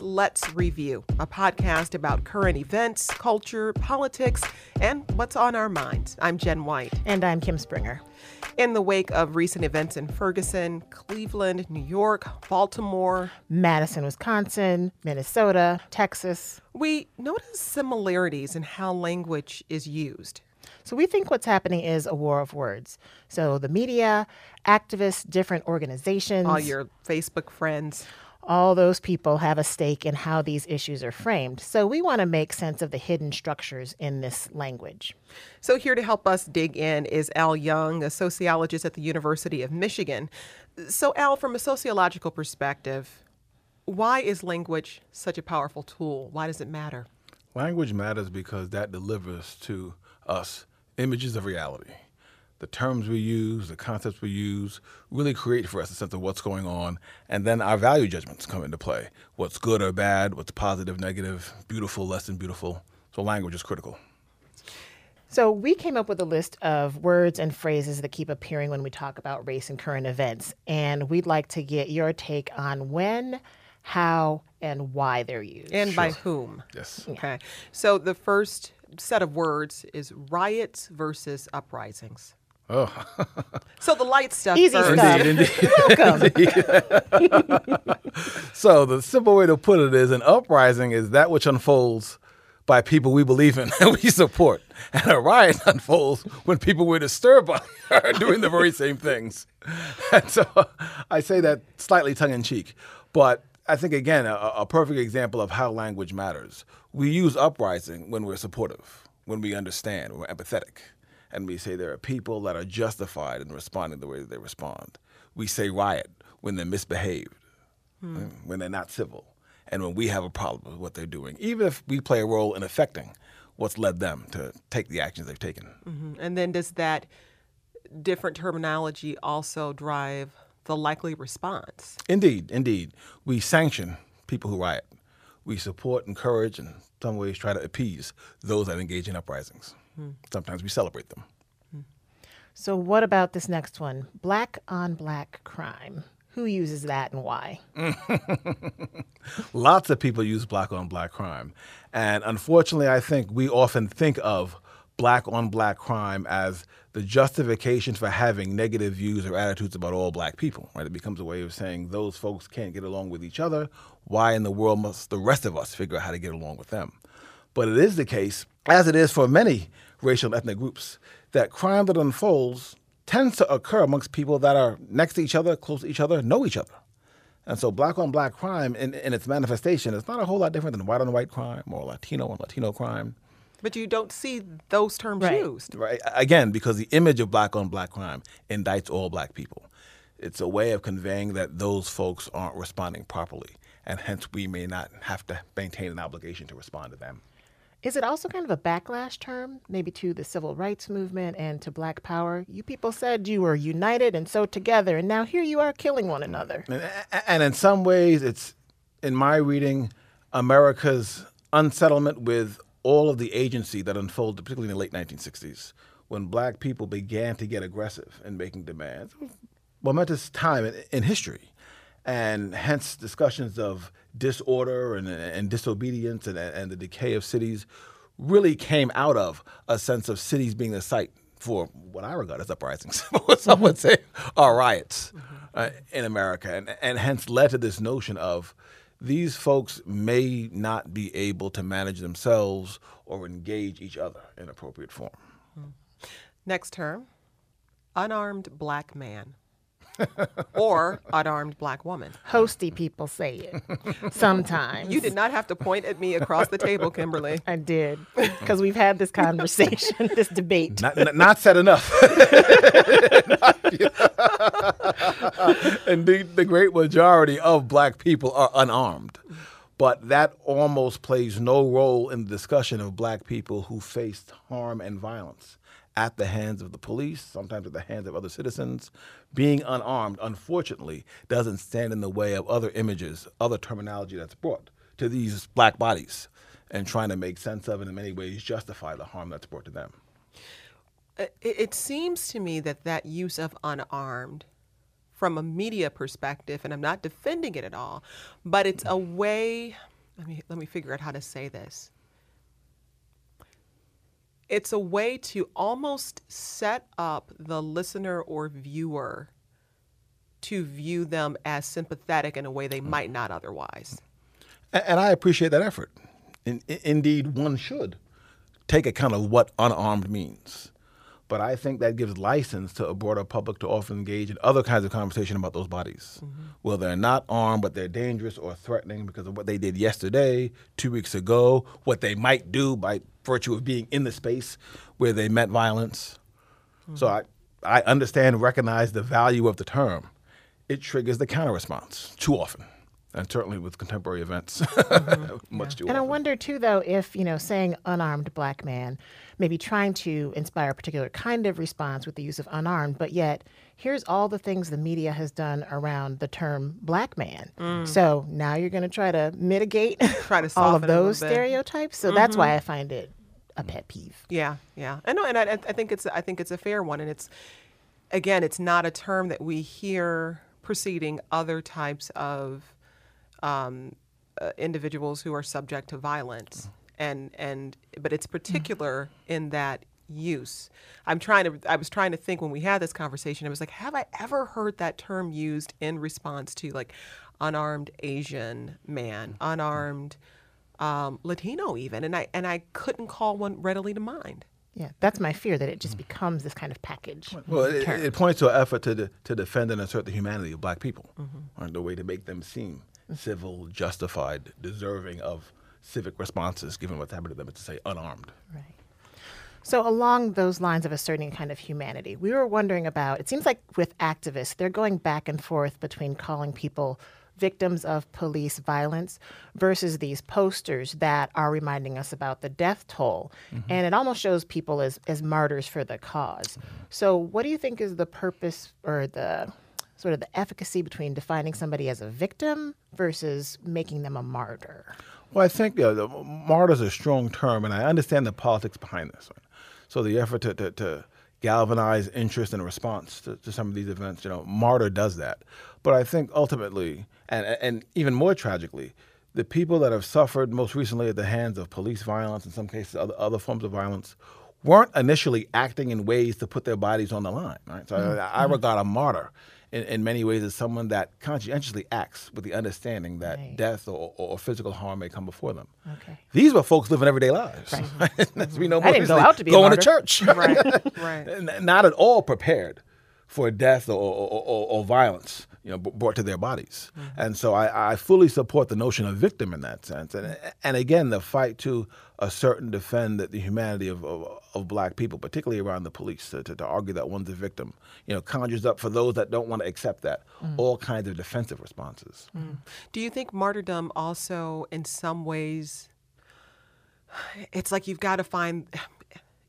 is Let's Review, a podcast about current events, culture, politics, and what's on our minds. I'm Jen White. And I'm Kim Springer. In the wake of recent events in Ferguson, Cleveland, New York, Baltimore, Madison, Wisconsin, Minnesota, Texas, we notice similarities in how language is used. So we think what's happening is a war of words. So the media, activists, different organizations, all your Facebook friends, all those people have a stake in how these issues are framed. So we want to make sense of the hidden structures in this language. So here to help us dig in is Al Young, a sociologist at the University of Michigan. So Al, from a sociological perspective, why is language such a powerful tool? Why does it matter? Language matters because that delivers to us images of reality the terms we use, the concepts we use, really create for us a sense of what's going on. And then our value judgments come into play what's good or bad, what's positive, negative, beautiful, less than beautiful. So language is critical. So, we came up with a list of words and phrases that keep appearing when we talk about race and current events. And we'd like to get your take on when, how, and why they're used. And sure. by whom. Yes. Okay. So, the first set of words is riots versus uprisings. Oh. so the light stuff. Easy first. stuff. Indeed, indeed. Welcome. so the simple way to put it is an uprising is that which unfolds by people we believe in and we support. And a riot unfolds when people we're disturbed by are doing the very same things. And so I say that slightly tongue in cheek. But I think, again, a, a perfect example of how language matters. We use uprising when we're supportive, when we understand, when we're empathetic and we say there are people that are justified in responding the way that they respond. We say riot when they're misbehaved, hmm. when they're not civil, and when we have a problem with what they're doing, even if we play a role in affecting what's led them to take the actions they've taken. Mm-hmm. And then does that different terminology also drive the likely response? Indeed, indeed. We sanction people who riot. We support, encourage, and in some ways try to appease those that engage in uprisings. Mm. Sometimes we celebrate them. So, what about this next one? Black on black crime. Who uses that and why? Lots of people use black on black crime. And unfortunately, I think we often think of black on black crime as the justification for having negative views or attitudes about all black people. Right? It becomes a way of saying those folks can't get along with each other. Why in the world must the rest of us figure out how to get along with them? But it is the case, as it is for many racial and ethnic groups, that crime that unfolds tends to occur amongst people that are next to each other, close to each other, know each other. And so black on black crime in, in its manifestation is not a whole lot different than white on white crime or Latino on Latino crime. But you don't see those terms right. used. Right. Again, because the image of black on black crime indicts all black people. It's a way of conveying that those folks aren't responding properly, and hence we may not have to maintain an obligation to respond to them. Is it also kind of a backlash term, maybe to the civil rights movement and to black power? You people said you were united and so together, and now here you are killing one another. And, in some ways, it's, in my reading, America's unsettlement with all of the agency that unfolded, particularly in the late 1960s, when black people began to get aggressive in making demands. Momentous time in, in history and hence discussions of disorder and, and disobedience and, and the decay of cities really came out of a sense of cities being the site for what I regard as uprisings, what some would say are riots mm-hmm. uh, in America, and, and hence led to this notion of these folks may not be able to manage themselves or engage each other in appropriate form. Mm-hmm. Next term, unarmed black man or unarmed black woman. Hosty people say it sometimes. You did not have to point at me across the table, Kimberly. I did because we've had this conversation, this debate. Not, not, not said enough. Indeed, the great majority of black people are unarmed. But that almost plays no role in the discussion of black people who faced harm and violence at the hands of the police, sometimes at the hands of other citizens. Being unarmed, unfortunately, doesn't stand in the way of other images, other terminology that's brought to these black bodies and trying to make sense of it in many ways justify the harm that's brought to them. Uh, it seems to me that that use of unarmed from a media perspective, and I'm not defending it at all, but it's a way let me let me figure out how to say this. It's a way to almost set up the listener or viewer to view them as sympathetic in a way they might not otherwise. And I appreciate that effort. In, indeed, one should take account of what unarmed means. But I think that gives license to a broader public to often engage in other kinds of conversation about those bodies. Mm-hmm. Well, they're not armed, but they're dangerous or threatening because of what they did yesterday, two weeks ago, what they might do by virtue of being in the space where they met violence. So I, I understand and recognize the value of the term. It triggers the counter response too often, and certainly with contemporary events, much too often. And I wonder too, though, if you know, saying unarmed black man, maybe trying to inspire a particular kind of response with the use of unarmed, but yet here's all the things the media has done around the term black man. So now you're going to try to mitigate Try to all of soften it a little those stereotypes. So that's why I find it a pet peeve. Yeah, yeah. I know, and I, I think it's I think it's a fair one, and it's again, it's not a term that we hear preceding other types of um, uh, individuals who are subject to violence, and and but it's mm. particular in that use. I'm trying to. I was trying to think when we had this conversation. I was like, have I ever heard that term used in response to like unarmed Asian man, mm. unarmed um, Latino, even? And I and I couldn't call one readily to mind. Yeah, that's my fear that it just mm. becomes this kind of package. Well, it, it points to an effort to, de- to defend and assert the humanity of black people, mm-hmm. and the way to make them seem civil, justified, deserving of civic responses, given what's happened to them, is to say unarmed. Right. So, along those lines of asserting kind of humanity, we were wondering about it seems like with activists, they're going back and forth between calling people victims of police violence versus these posters that are reminding us about the death toll. Mm-hmm. And it almost shows people as, as martyrs for the cause. Mm-hmm. So, what do you think is the purpose or the sort of the efficacy between defining somebody as a victim versus making them a martyr? Well, I think uh, martyr is a strong term, and I understand the politics behind this. Right? So the effort to, to, to galvanize interest and response to, to some of these events, you know, martyr does that. But I think ultimately, and and even more tragically, the people that have suffered most recently at the hands of police violence, in some cases other other forms of violence, weren't initially acting in ways to put their bodies on the line. Right. So I, I regard a martyr. In, in many ways, as someone that conscientiously acts with the understanding that Right. death or, or physical harm may come before them. Okay. These were folks living everyday lives. As we mm-hmm. know, I didn't go out to be going to church, Right, right. Not at all prepared for death or, or, or, or violence, you know, b- brought to their bodies. Mm-hmm. And so I, I fully support the notion of victim in that sense. And and again, the fight to assert and defend the, the humanity of, of, of black people, particularly around the police, to, to, to argue that one's a victim, you know, conjures up for those that don't want to accept that mm. all kinds of defensive responses. Mm. Do you think martyrdom also, in some ways, it's like you've got to find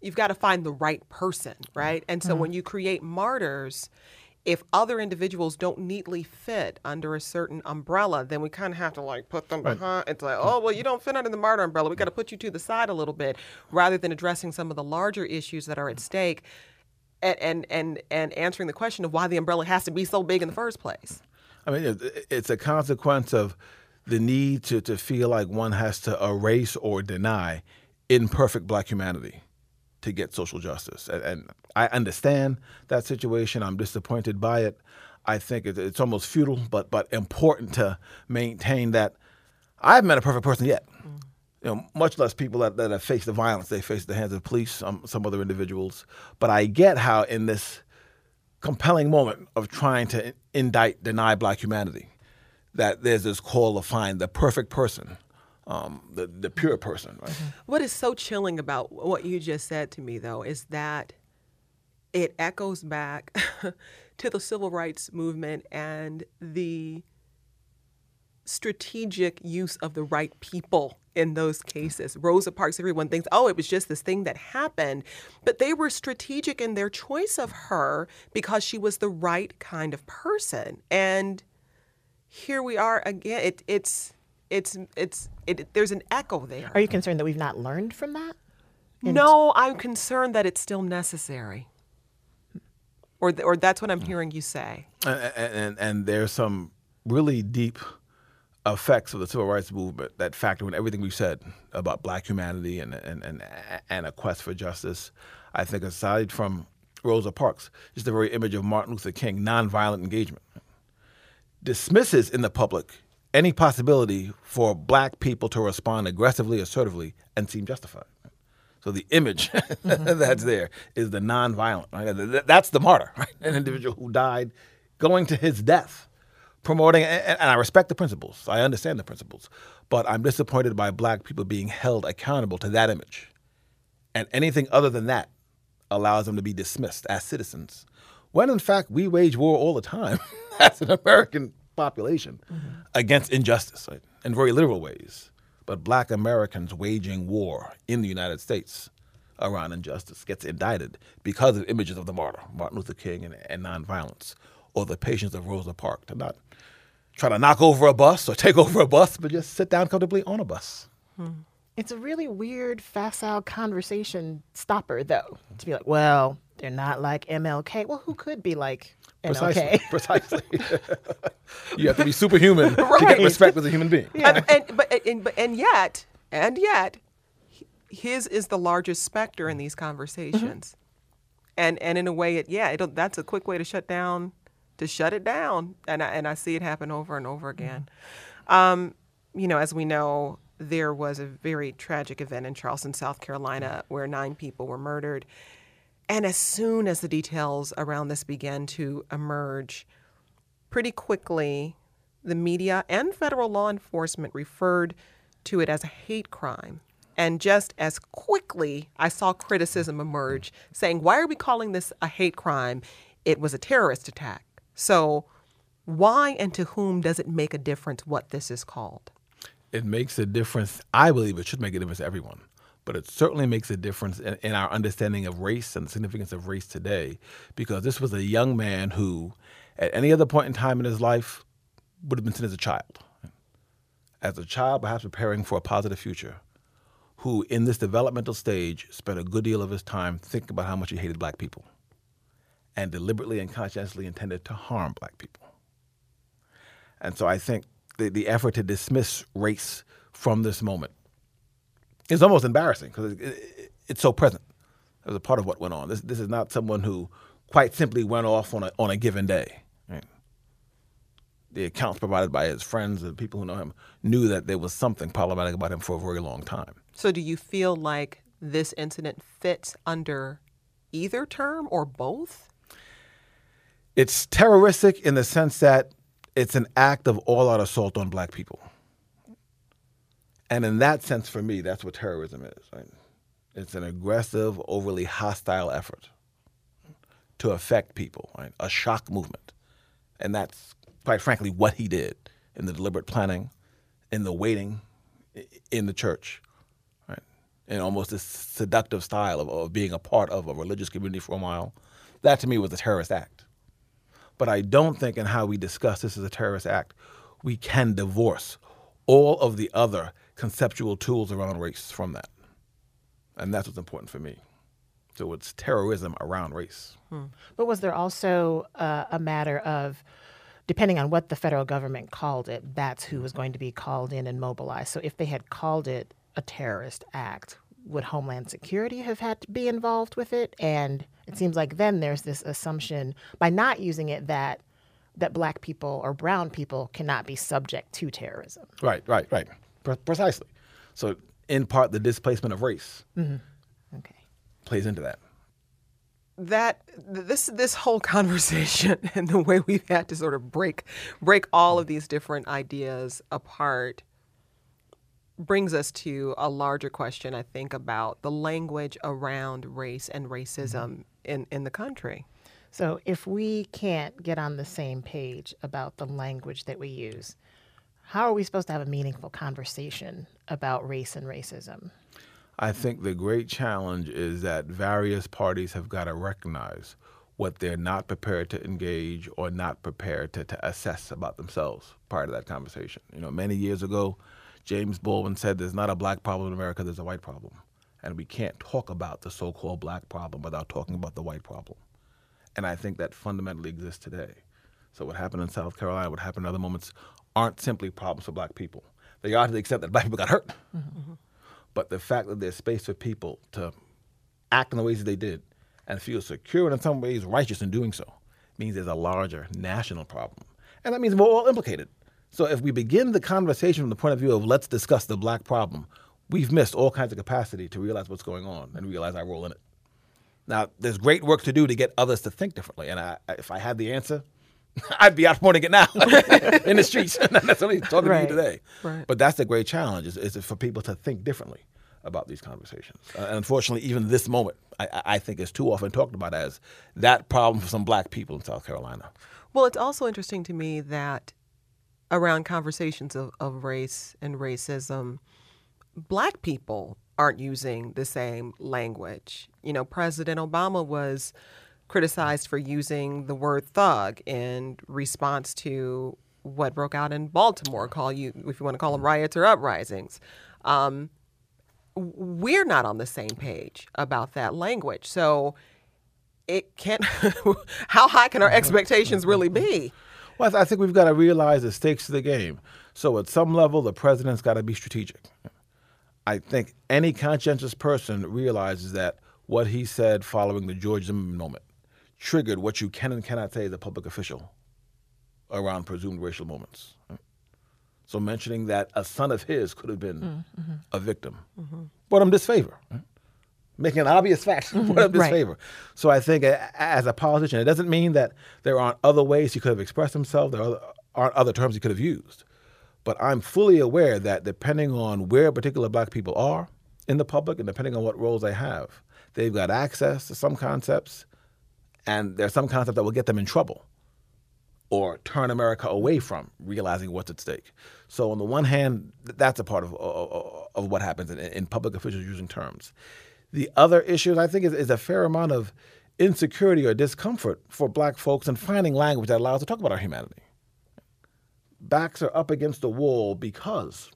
you've got to find the right person, right? And so mm. when you create martyrs, if other individuals don't neatly fit under a certain umbrella, then we kind of have to like put them behind. It's like, mm. oh well, you don't fit under the martyr umbrella. We got to put you to the side a little bit, rather than addressing some of the larger issues that are at stake, and and and, and answering the question of why the umbrella has to be so big in the first place. I mean, it's a consequence of the need to, to feel like one has to erase or deny imperfect black humanity to get social justice. And, and I understand that situation. I'm disappointed by it. I think it, it's almost futile, but, but important to maintain that I haven't met a perfect person yet. Mm. You know, much less people that, that have faced the violence they faced at the hands of police, some, some other individuals. But I get how in this compelling moment of trying to indict, deny black humanity, that there's this call to find the perfect person, um, the, the pure person, right? What is so chilling about what you just said to me, though, is that it echoes back to the civil rights movement and the strategic use of the right people in those cases. Rosa Parks, everyone thinks, oh, it was just this thing that happened. But they were strategic in their choice of her because she was the right kind of person. And here we are again. It, it's, it's, it's, it, there's an echo there. Are you concerned that we've not learned from that? No, I'm concerned that it's still necessary. Or, th- or that's what I'm hearing you say. and, and, and there's some really deep effects of the civil rights movement that factor in everything we've said about black humanity and, and, and, and a quest for justice. I think aside from Rosa Parks, just the very image of Martin Luther King, nonviolent engagement, dismisses in the public any possibility for black people to respond aggressively, assertively, and seem justified. So the image mm-hmm. that's there is the nonviolent. Right? That's the martyr, right? an individual who died going to his death, promoting, and I respect the principles. I understand the principles, but I'm disappointed by black people being held accountable to that image. And anything other than that allows them to be dismissed as citizens, when in fact we wage war all the time as an American population mm-hmm. against injustice right? in very literal ways. But black Americans waging war in the United States around injustice gets indicted because of images of the martyr, Martin Luther King, and, and nonviolence, or the patience of Rosa Parks, to not try to knock over a bus or take over a bus, but just sit down comfortably on a bus. Hmm. It's a really weird, facile conversation stopper, though, to be like, well, they're not like MLK. Well, who could be like Precisely. Precisely. you have to be superhuman right. to get respect as a human being. Yeah. And, and, but, and, but, and yet, and yet, his is the largest specter in these conversations. Mm-hmm. And, and in a way, it, yeah, that's a quick way to shut down, to shut it down. And I, and I see it happen over and over again. Mm-hmm. Um, you know, as we know, there was a very tragic event in Charleston, South Carolina, where nine people were murdered. And as soon as the details around this began to emerge, pretty quickly, the media and federal law enforcement referred to it as a hate crime. And just as quickly, I saw criticism emerge saying, Why are we calling this a hate crime? It was a terrorist attack. So, why and to whom does it make a difference what this is called? It makes a difference. I believe it should make a difference to everyone but it certainly makes a difference in, in, our understanding of race and the significance of race today because this was a young man who, at any other point in time in his life, would have been seen as a child. As a child, perhaps preparing for a positive future, who in this developmental stage spent a good deal of his time thinking about how much he hated black people and deliberately and conscientiously intended to harm black people. And so I think the, the effort to dismiss race from this moment it's almost embarrassing because it, it, it's so present as a part of what went on. This this is not someone who quite simply went off on a on a given day. Right? The accounts provided by his friends and people who know him knew that there was something problematic about him for a very long time. So, do you feel like this incident fits under either term or both? It's terroristic in the sense that it's an act of all-out assault on black people. And in that sense, for me, that's what terrorism is. Right? It's an aggressive, overly hostile effort to affect people, right? a shock movement. And that's, quite frankly, what he did in the deliberate planning, in the waiting, in the church, right? in almost this seductive style of, of being a part of a religious community for a while. That to me was a terrorist act. But I don't think in how we discuss this as a terrorist act, we can divorce all of the other conceptual tools around race from that. And that's what's important for me. So it's terrorism around race. Hmm. But was there also uh, a matter of, depending on what the federal government called it, that's who was going to be called in and mobilized? So if they had called it a terrorist act, would Homeland Security have had to be involved with it? And it seems like then there's this assumption by not using it that that black people or brown people cannot be subject to terrorism. Right, right, right. Precisely. So, in part, the displacement of race mm-hmm. okay. plays into that. That this this whole conversation and the way we've had to sort of break break all of these different ideas apart brings us to a larger question, I think, about the language around race and racism mm-hmm. in, in the country. So, if we can't get on the same page about the language that we use, how are we supposed to have a meaningful conversation about race and racism? I think the great challenge is that various parties have got to recognize what they're not prepared to engage or not prepared to, to assess about themselves prior to that conversation. You know, many years ago, James Baldwin said there's not a black problem in America, there's a white problem. And we can't talk about the so called black problem without talking about the white problem. And I think that fundamentally exists today. So what happened in South Carolina, what happened in other moments aren't simply problems for black people. They are to the extent that black people got hurt. Mm-hmm. But the fact that there's space for people to act in the ways that they did and feel secure and in some ways righteous in doing so means there's a larger national problem. And that means we're all implicated. So if we begin the conversation from the point of view of let's discuss the black problem, we've missed all kinds of capacity to realize what's going on and realize our role in it. Now, there's great work to do to get others to think differently. And I, if I had the answer, I'd be out promoting it now in the streets, not necessarily talking Right. to you today. Right. But that's the great challenge is, is for people to think differently about these conversations. Uh, and unfortunately, even this moment, I- I, I think is too often talked about as that problem for some black people in South Carolina. Well, it's also interesting to me that around conversations of, of race and racism, black people aren't using the same language. You know, President Obama was criticized for using the word thug in response to what broke out in Baltimore, call you if you want to call them riots or uprisings. Um, we're not on the same page about that language. So it can't how high can our expectations really be? Well, I, I think we've got to realize the stakes of the game. So, at some level, the president's got to be strategic. I think any conscientious person realizes that what he said following the George Zimmerman moment triggered what you can and cannot say as a public official around presumed racial moments. So, mentioning that a son of his could have been a victim brought him disfavor. Making an obvious fact him Right. disfavor. So, I think as a politician, it doesn't mean that there aren't other ways he could have expressed himself, there aren't other terms he could have used. But I'm fully aware that depending on where particular black people are in the public and depending on what roles they have, they've got access to some concepts, and there's some concept that will get them in trouble or turn America away from realizing what's at stake. So on the one hand, that's a part of of, of what happens in, in public officials using terms. The other issue, I think, is, is a fair amount of insecurity or discomfort for black folks in finding language that allows us to talk about our humanity. Backs are up against the wall because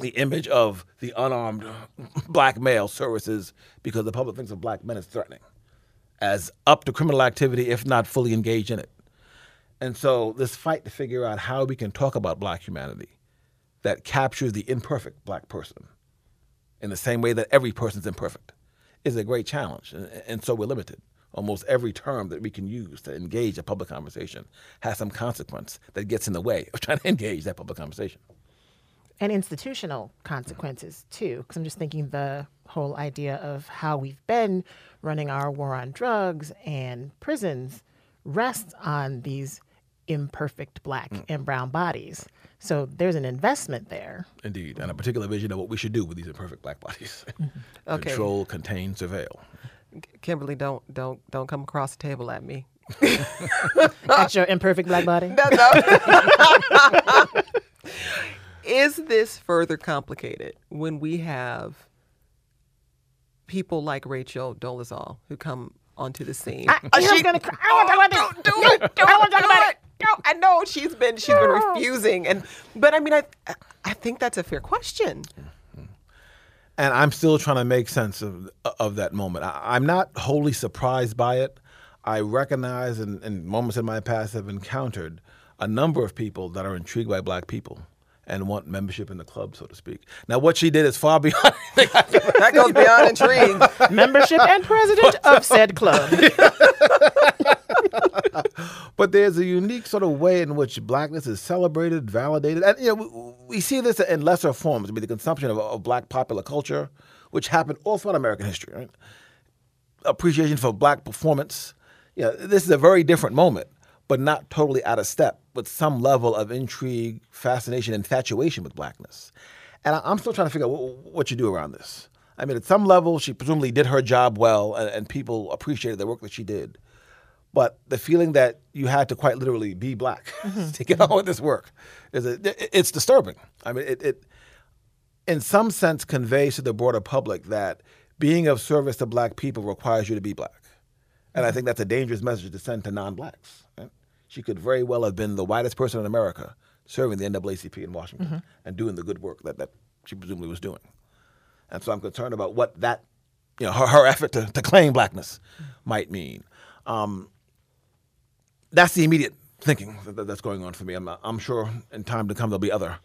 the image of the unarmed black male services because the public thinks of black men as threatening, as up to criminal activity if not fully engaged in it. And so this fight to figure out how we can talk about black humanity that captures the imperfect black person in the same way that every person's imperfect is a great challenge. And, and so we're limited. Almost every term that we can use to engage a public conversation has some consequence that gets in the way of trying to engage that public conversation. And institutional consequences too because i'm just thinking the whole idea of how we've been running our war on drugs and prisons rests on these imperfect black mm. and brown bodies so there's an investment there Indeed, and a particular vision of what we should do with these imperfect black bodies. Okay. Control, contain, surveil. Kimberly, don't don't don't come across the table at me. that's your imperfect black body No, no. Is this further complicated when we have people like Rachel Dolezal who come onto the scene? I, uh, I, am gonna cry. I want to talk about this. do No, it. Don't I want to talk about it. No, I know she's been she's been refusing, and but I mean, I I think that's a fair question. and I'm still trying to make sense of of that moment. I, I'm not wholly surprised by it. I recognize, and in moments in my past, have encountered a number of people that are intrigued by black people and want membership in the club, so to speak. Now, what she did is far beyond. That goes beyond intrigue. membership and president of said club but there's a unique sort of way in which blackness is celebrated, validated, and you know we, we see this in lesser forms. I mean, the consumption of, of black popular culture, which happened all throughout American history. Right? Appreciation for black performance. You know, this is a very different moment, but not totally out of step with some level of intrigue, fascination, infatuation with blackness. And I, I'm still trying to figure out what, what you do around this. I mean, at some level, she presumably did her job well, and, and people appreciated the work that she did but the feeling that you had to quite literally be black mm-hmm. to get on with this work is a, it- it's disturbing. I mean, it, it in some sense conveys to the broader public that being of service to black people requires you to be black, and I think that's a dangerous message to send to non-blacks. right? She could very well have been the whitest person in America serving the NAACP in Washington and doing the good work that, that she presumably was doing. And so I'm concerned about what that, you know, her, her effort to, to claim blackness might mean. Um, that's the immediate thinking that, that's going on for me. I'm, I'm sure in time to come there'll be other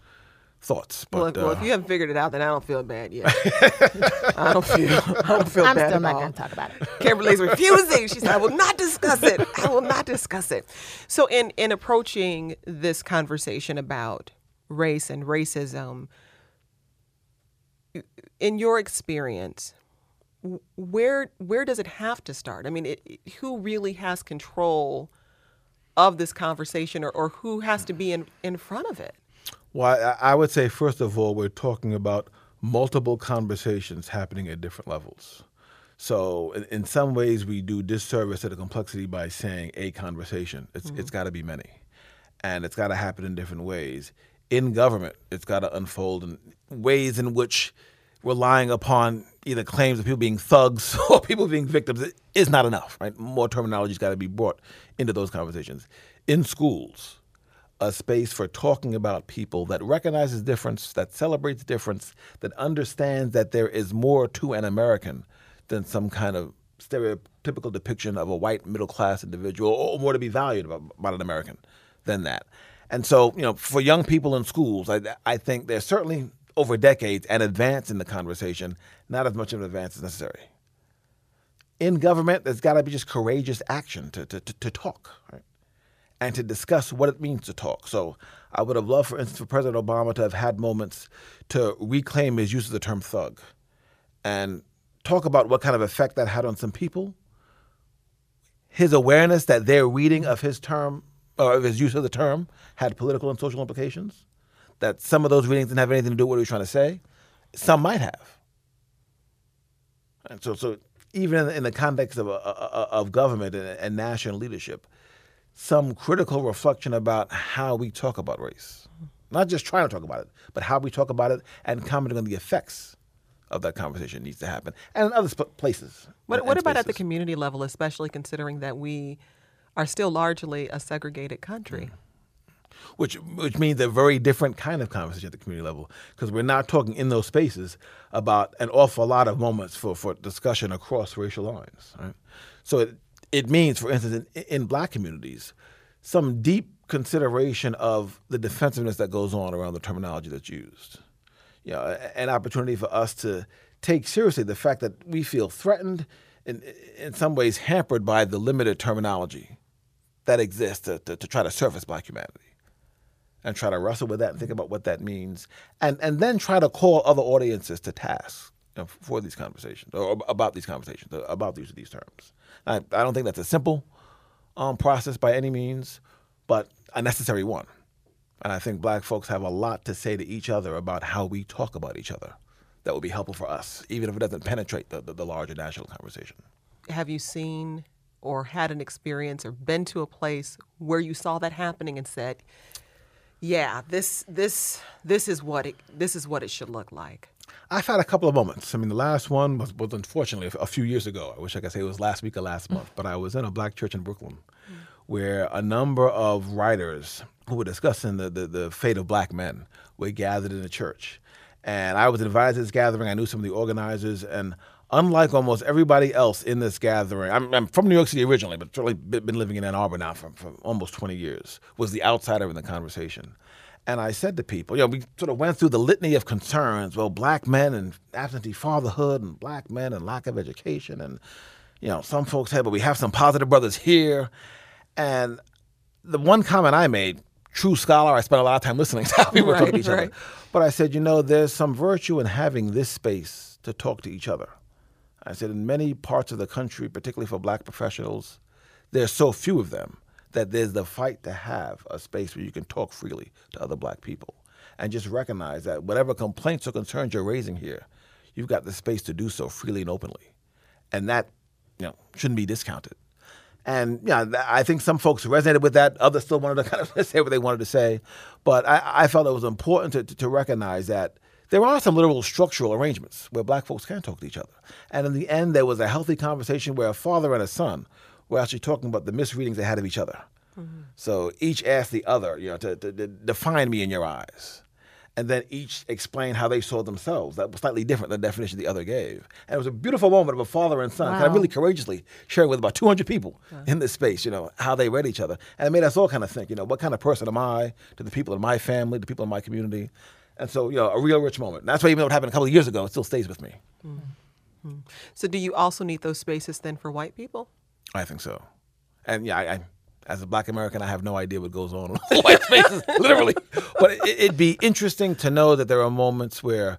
thoughts. But, well, if, well, uh, if you haven't figured it out, then I don't feel bad yet. I don't feel. I don't feel I'm bad still at not going to talk about it. Kimberly's refusing. She said, "I will not discuss it. I will not discuss it." So, in in approaching this conversation about race and racism, in your experience, where where does it have to start? I mean, it, it- who really has control of this conversation, or, or who has to be in in front of it? Well, I, I would say, first of all, we're talking about multiple conversations happening at different levels. So, in, in some ways, we do disservice to the complexity by saying a conversation. It's, mm-hmm. it's got to be many, and it's got to happen in different ways. In government, it's got to unfold in ways in which relying upon either claims of people being thugs or people being victims is not enough, right? More terminology's got to be brought into those conversations. In schools, a space for talking about people that recognizes difference, that celebrates difference, that understands that there is more to an American than some kind of stereotypical depiction of a white middle class individual, or more to be valued about, about an American than that. And so, you know, for young people in schools, I, I think there's certainly over decades an advance in the conversation, not as much of an advance as necessary in government, there's got to be just courageous action to, to, to, to talk, right? And to discuss what it means to talk. So I would have loved, for instance, for President Obama to have had moments to reclaim his use of the term thug and talk about what kind of effect that had on some people. His awareness that their reading of his term, or of his use of the term, had political and social implications. That some of those readings didn't have anything to do with what he was trying to say. Some might have. And so, so even in the, in the context of, uh, uh, of government and, and national leadership, some critical reflection about how we talk about race. Not just trying to talk about it, but how we talk about it and commenting on the effects of that conversation needs to happen. And in other sp- places. What, what about at the community level, especially considering that we are still largely a segregated country? Hmm. which which means a very different kind of conversation at the community level because we're not talking in those spaces about an awful lot of moments for, for discussion across racial lines. Right? So it, it means, for instance, in, in black communities, some deep consideration of the defensiveness that goes on around the terminology that's used. You know, an opportunity for us to take seriously the fact that we feel threatened, and in some ways hampered by the limited terminology that exists to, to, to try to surface black humanity and try to wrestle with that and think about what that means, and and then try to call other audiences to task for these conversations or about these conversations uh, about these these terms. I, I don't think that's a simple um, process by any means, but a necessary one. And I think black folks have a lot to say to each other about how we talk about each other. That would be helpful for us, even if it doesn't penetrate the, the, the larger national conversation. Have you seen or had an experience or been to a place where you saw that happening and said, "Yeah, this this this is what it this is what it should look like." I've had a couple of moments. I mean, the last one was, was unfortunately a few years ago. I wish I could say it was last week or last month, but I was in a black church in Brooklyn where a number of writers who were discussing the, the, the fate of black men were gathered in the church. And I was invited to this gathering. I knew some of the organizers. And unlike almost everybody else in this gathering, I'm, I'm from New York City originally, but been been living in Ann Arbor now for, for almost 20 years, was the outsider in the conversation. And I said to people, you know, we sort of went through the litany of concerns. Well, black men and absentee fatherhood, and black men and lack of education, and you know, some folks said, but we have some positive brothers here. And the one comment I made, true scholar, I spent a lot of time listening to how people talk Right, to each right. other. But I said, you know, there's some virtue in having this space to talk to each other. I said, in many parts of the country, particularly for black professionals, there's so few of them that there's the fight to have a space where you can talk freely to other black people and just recognize that whatever complaints or concerns you're raising here, you've got the space to do so freely and openly. And that, you know, shouldn't be discounted. And yeah, I think some folks resonated with that. Others still wanted to kind of say what they wanted to say. But I, I felt it was important to, to, to recognize that there are some literal structural arrangements where black folks can talk to each other. And in the end, there was a healthy conversation where a father and a son were actually talking about the misreadings they had of each other. Mm-hmm. So each asked the other, you know, to, to, to define me in your eyes. and then each explained how they saw themselves. That was slightly different than the definition the other gave. And it was a beautiful moment of a father and son, kind of really courageously sharing with about 200 people in this space, you know, how they read each other. And it made us all kind of think, you know, what kind of person am I to the people in my family, the people in my community? And so, you know, a real rich moment. And that's why even though it happened a couple of years ago, it still stays with me. Mm-hmm. So, do you also need those spaces then for white people? I think so. And yeah, I, I as a black American, I have no idea what goes on in white spaces, literally. But it, it'd be interesting to know that there are moments where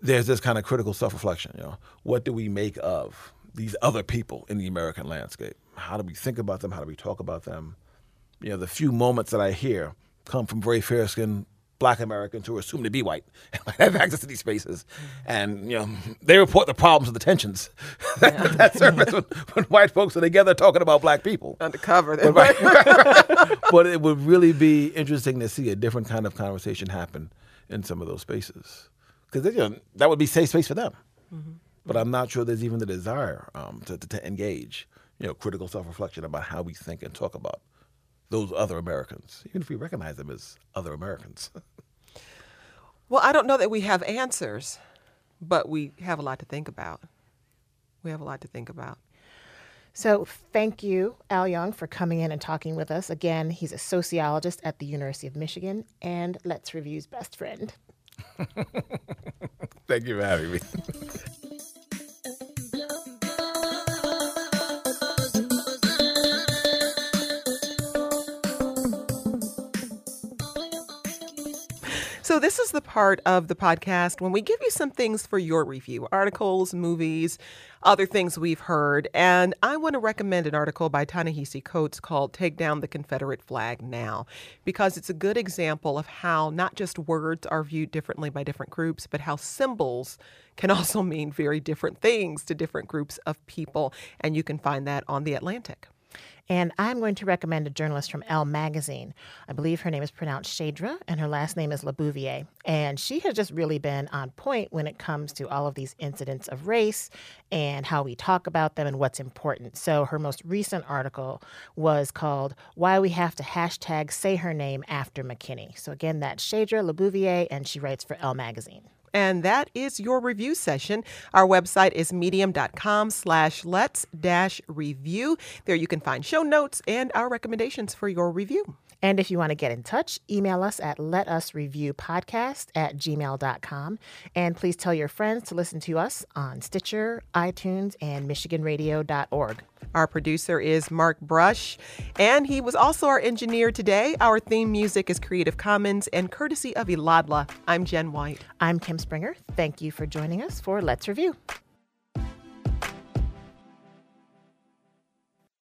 there's this kind of critical self-reflection. You know, what do we make of these other people in the American landscape? How do we think about them? How do we talk about them? You know, the few moments that I hear come from very fair-skinned black Americans who are assumed to be white and have access to these spaces. And, you know, they report the problems and the tensions that, that surface when, when white folks are together talking about black people. Undercover. Then. but it would really be interesting to see a different kind of conversation happen in some of those spaces. Because you know, that would be safe space for them. But I'm not sure there's even the desire um, to, to, to engage, you know, critical self-reflection about how we think and talk about those other Americans, even if we recognize them as other Americans. Well, I don't know that we have answers, but we have a lot to think about. We have a lot to think about. So, thank you, Al Young, for coming in and talking with us. Again, he's a sociologist at the University of Michigan and Let's Review's best friend. Thank you for having me. So, this is the part of the podcast when we give you some things for your review articles, movies, other things we've heard. And I want to recommend an article by Ta-Nehisi Coates called Take Down the Confederate Flag Now, because it's a good example of how not just words are viewed differently by different groups, but how symbols can also mean very different things to different groups of people. And you can find that on The Atlantic. And I'm going to recommend a journalist from Elle magazine. I believe her name is pronounced Shadra, and her last name is LaBouvier. And she has just really been on point when it comes to all of these incidents of race and how we talk about them and what's important. So her most recent article was called Why We Have to Hashtag Say Her Name After McKinney. So again, that's Shadra LaBouvier, and she writes for Elle magazine. And that is your review session. Our website is medium.com slash let's dash review. There you can find show notes and our recommendations for your review. And if you want to get in touch, email us at letusreviewpodcast at gmail.com. And please tell your friends to listen to us on Stitcher, iTunes, and MichiganRadio.org. Our producer is Mark Brush, and he was also our engineer today. Our theme music is Creative Commons and courtesy of Eladla. I'm Jen White. I'm Kim Springer. Thank you for joining us for Let's Review.